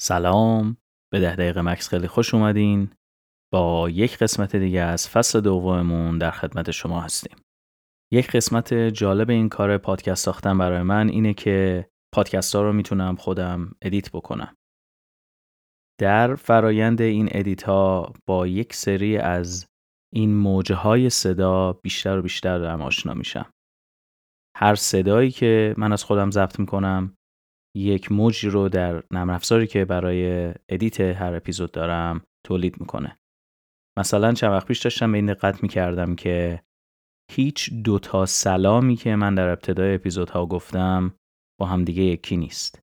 سلام. به ده دقیقه مکث خیلی خوش اومدین. با یک قسمت دیگه از فصل دوممون در خدمت شما هستیم. یک قسمت جالب این کار پادکست ساختن برای من اینه که پادکست ها رو می‌تونم خودم edit بکنم. در فرایند این edit ها با یک سری از این موجه های صدا بیشتر و بیشتر دارم آشنا میشم. هر صدایی که من از خودم ضبط می‌کنم یک موجی رو در نرم افزاری که برای ادیت هر اپیزود دارم تولید می‌کنه. مثلا چند وقت پیش داشتم به این دقت می‌کردم که هیچ دوتا سلامی که من در ابتدای اپیزودها گفتم با همدیگه یکی نیست.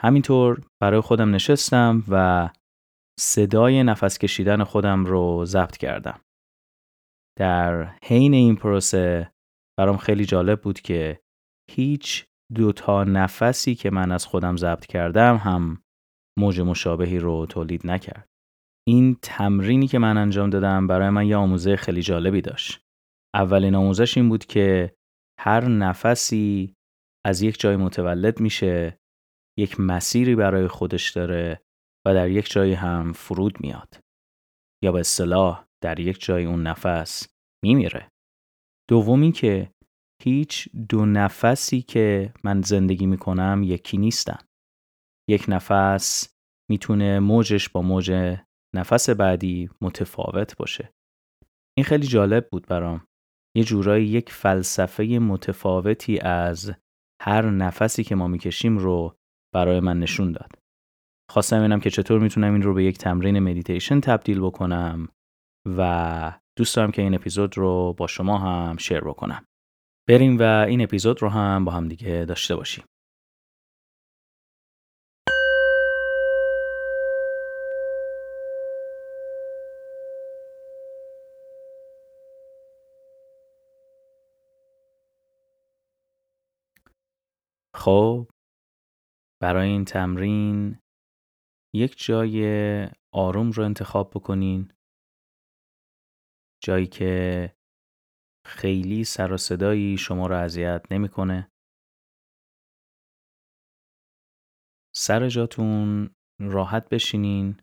همینطور برای خودم نشستم و صدای نفس کشیدن خودم رو ضبط کردم. در حین این پروسه برام خیلی جالب بود که هیچ دو تا نفسی که من از خودم ضبط کردم هم موج مشابهی رو تولید نکرد. این تمرینی که من انجام دادم برای من یه آموزه خیلی جالبی داشت. اولین آموزش این بود که هر نفسی از یک جای متولد میشه یک مسیری برای خودش داره و در یک جایی هم فرود میاد یا به اصطلاح در یک جای اون نفس میمیره دومی که هیچ دو نفسی که من زندگی می‌کنم یکی نیستن. یک نفس می‌تونه موجش با موج نفس بعدی متفاوت باشه. این خیلی جالب بود برام. یه جورایی یک فلسفه متفاوتی از هر نفسی که ما می‌کشیم رو برای من نشون داد. خواستم ببینم که چطور می‌تونم این رو به یک تمرین مدیتیشن تبدیل بکنم و دوست دارم که این اپیزود رو با شما هم شیر بکنم. بریم و این اپیزود رو هم با هم دیگه داشته باشیم. خب برای این تمرین یک جای آروم رو انتخاب بکنین جایی که خیلی سر و صدایی شما رو اذیت نمی‌کنه. سر جاتون راحت بشینین.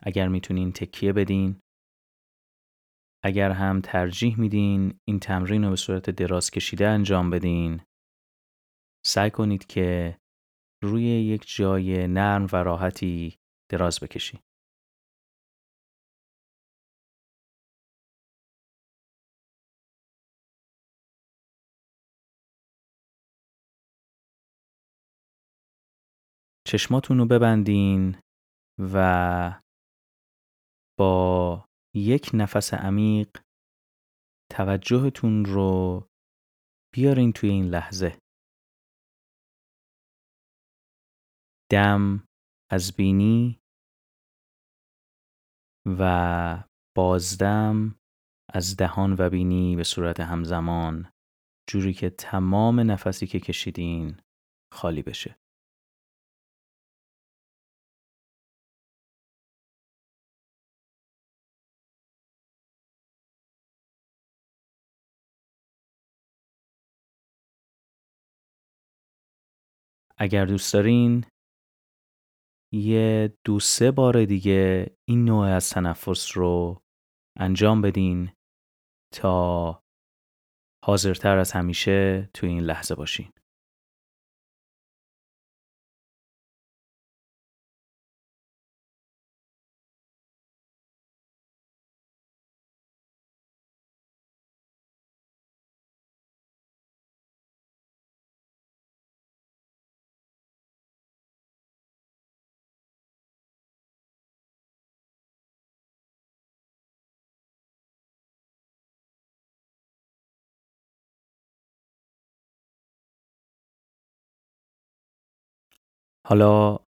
اگر می‌تونین تکیه بدین. اگر هم ترجیح میدین این تمرین رو به صورت دراز کشیده انجام بدین. سعی کنید که روی یک جای نرم و راحتی دراز بکشین. چشماتون رو ببندین و با یک نفس عمیق توجهتون رو بیارین توی این لحظه. دم از بینی و بازدم از دهان و بینی به صورت همزمان جوری که تمام نفسی که کشیدین خالی بشه. اگر دوست دارین یه دو سه بار دیگه این نوع از تنفس رو انجام بدین تا حاضرتر از همیشه توی این لحظه باشین. حالا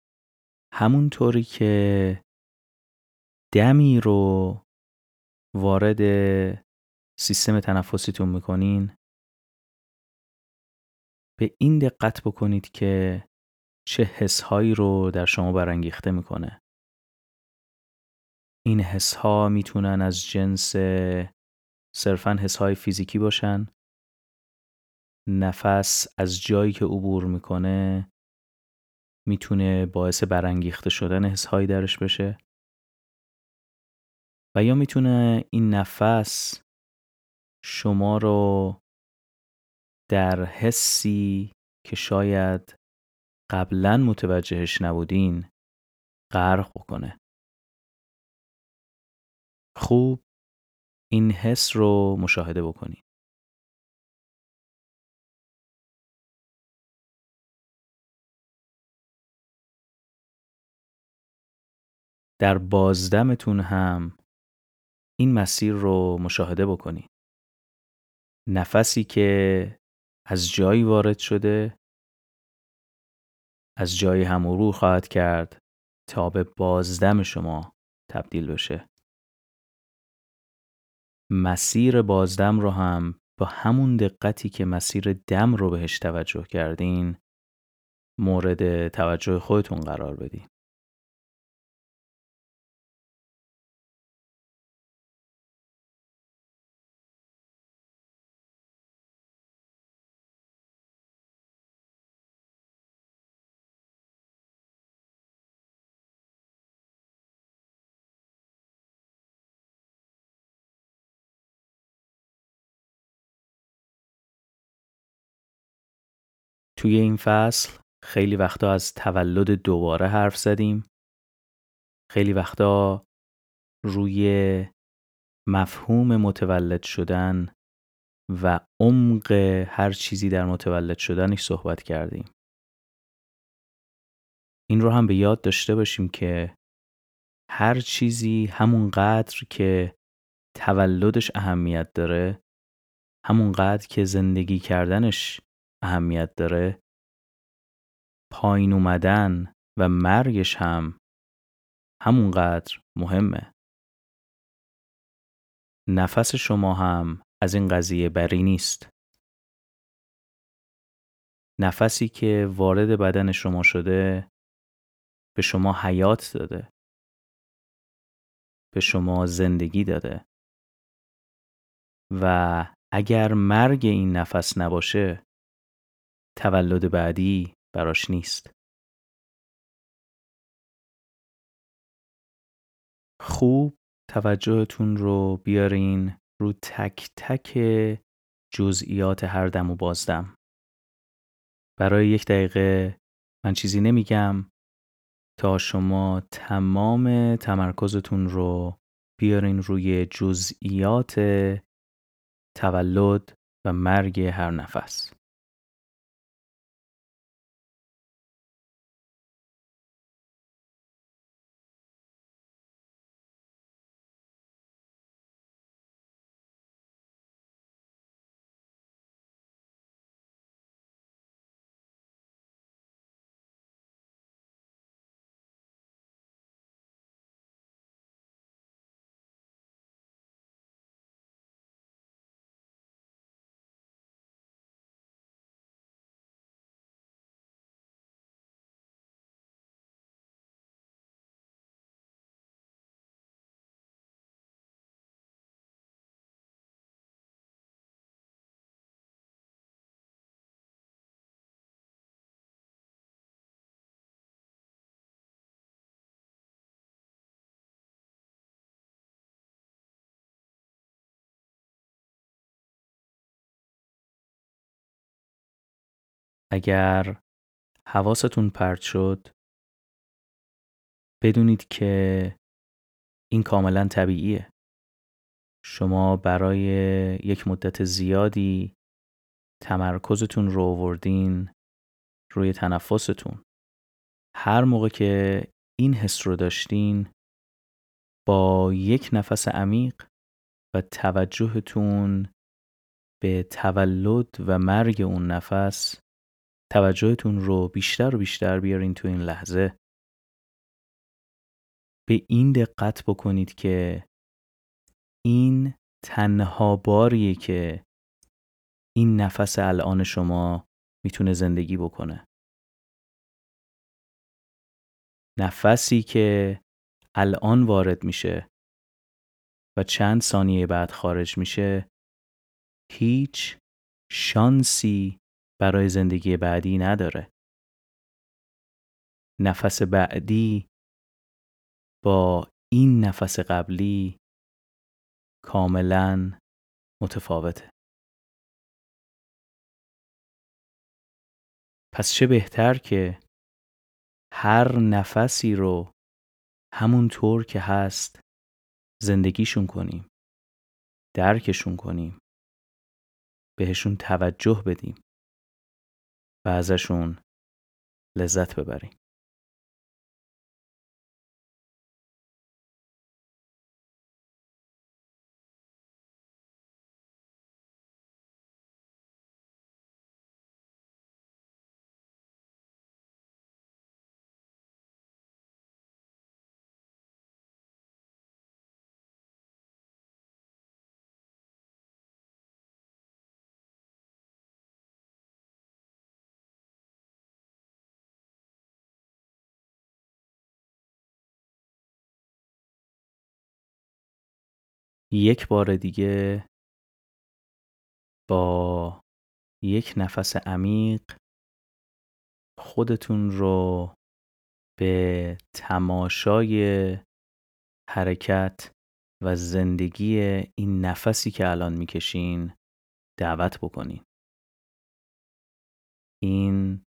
همونطوری که دمی رو وارد سیستم تنفسیتون می‌کنین به این دقت بکنید که چه حسهایی رو در شما برانگیخته می‌کنه. این حسها می‌تونن از جنس صرفا حسهای فیزیکی باشن. نفس از جایی که عبور می‌کنه می‌تونه باعث برانگیخته شدن حسهایی درش بشه و یا می‌تونه این نفس شما رو در حسی که شاید قبلا متوجهش نبودین غرق بکنه. خوب این حس رو مشاهده بکنید در بازدمتون هم این مسیر رو مشاهده بکنید نفسی که از جایی وارد شده از جایی هم خواهد کرد تا به بازدم شما تبدیل بشه. مسیر بازدم رو هم با همون دقتی که مسیر دم رو بهش توجه کردین مورد توجه خودتون قرار بدین. توی این فصل خیلی وقتا از تولد دوباره حرف زدیم. خیلی وقتا روی مفهوم متولد شدن و عمق هر چیزی در متولد شدنش صحبت کردیم. این رو هم به یاد داشته باشیم که هر چیزی همون قدر که تولدش اهمیت داره همون قدر که زندگی کردنش اهمیت داره. پایین اومدن و مرگش هم همونقدر مهمه. نفس شما هم از این قضیه بری نیست. نفسی که وارد بدن شما شده به شما حیات داده. به شما زندگی داده. و اگر مرگ این نفس نباشه تولد بعدی براش نیست. خوب توجهتون رو بیارین رو تک تک جزئیات هر دم و بازدم. برای یک دقیقه من چیزی نمیگم تا شما تمام تمرکزتون رو بیارین روی جزئیات تولد و مرگ هر نفس. اگر حواستون پرت شد بدونید که این کاملا طبیعیه. شما برای یک مدت زیادی تمرکزتون رو آوردین روی تنفستون. هر موقع که این حس رو داشتین با یک نفس عمیق و توجهتون به تولد و مرگ اون نفس توجهتون رو بیشتر و بیشتر بیارین تو این لحظه. به این دقت بکنید که این تنها باریه که این نفس الان شما می‌تونه زندگی بکنه. نفسی که الان وارد میشه و چند ثانیه بعد خارج میشه هیچ شانسی برای زندگی بعدی نداره. نفس بعدی با این نفس قبلی کاملا متفاوته پس چه بهتر که هر نفسی رو همون طور که هست زندگیشون کنیم درکشون کنیم بهشون توجه بدیم و ازشون لذت ببریم. یک بار دیگه با یک نفس عمیق خودتون رو به تماشای حرکت و زندگی این نفسی که الان می‌کشین دعوت بکنین. این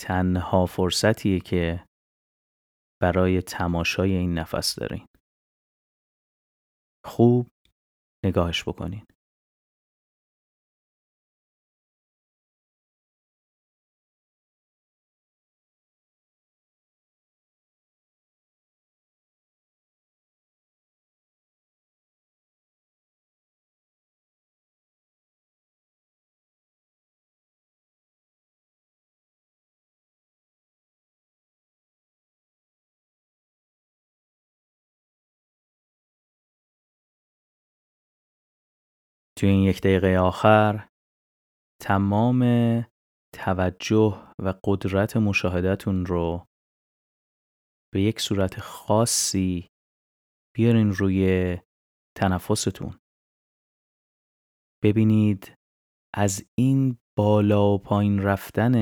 تنها فرصتیه که برای تماشای این نفس دارین. خوب؟ نگاهش بکنین. توی این یک دقیقه آخر تمام توجه و قدرت مشاهدتون رو به یک صورت خاصی بیارین روی تنفستون. ببینید از این بالا و پایین رفتن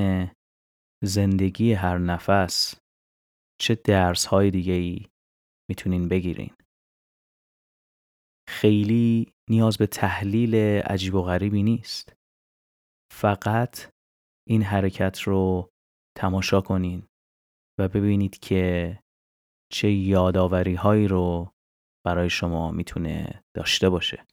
زندگی هر نفس چه درس های دیگه ای می‌تونین بگیرین. خیلی نیاز به تحلیل عجیب و غریبی نیست. فقط این حرکت رو تماشا کنین و ببینید که چه یاداوری هایی رو برای شما می‌تونه داشته باشه.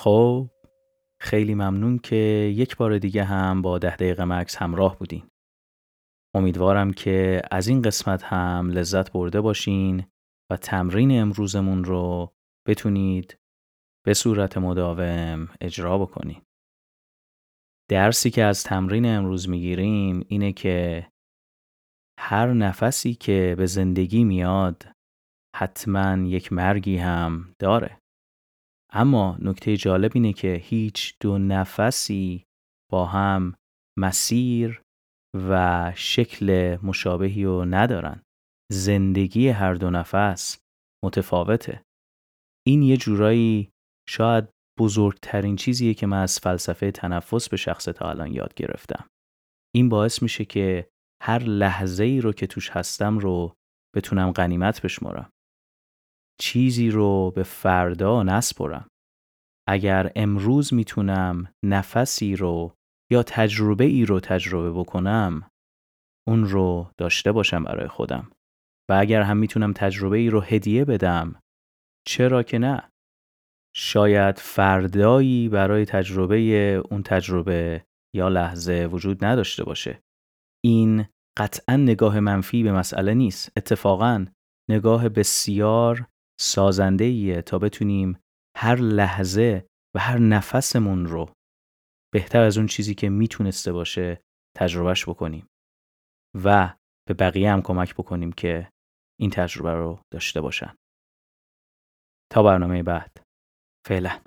خب خیلی ممنون که یک بار دیگه هم با ده دقیقه مکس همراه بودین. امیدوارم که از این قسمت هم لذت برده باشین و تمرین امروزمون رو بتونید به صورت مداوم اجرا بکنین. درسی که از تمرین امروز می‌گیریم اینه که هر نفسی که به زندگی میاد حتما یک مرگی هم داره. اما نکته جالب اینه که هیچ دو نفسی با هم مسیر و شکل مشابهی رو ندارن. زندگی هر دو نفس متفاوته. این یه جورایی شاید بزرگترین چیزیه که من از فلسفه تنفس به شخص تا الان یاد گرفتم. این باعث میشه که هر لحظه ای رو که توش هستم رو بتونم غنیمت بشمارم. چیزی رو به فردا نسپرم. اگر امروز می‌تونم نفسی رو یا تجربه ای رو تجربه بکنم اون رو داشته باشم برای خودم. و اگر هم می‌تونم تجربه ای رو هدیه بدم چرا که نه؟ شاید فردایی برای تجربه اون تجربه یا لحظه وجود نداشته باشه. این قطعا نگاه منفی به مسئله نیست. اتفاقا نگاه بسیار سازنده تا بتونیم هر لحظه و هر نفسمون رو بهتر از اون چیزی که می‌تونسته باشه تجربهش بکنیم و به بقیه هم کمک بکنیم که این تجربه رو داشته باشن. تا برنامه بعد. فعلا.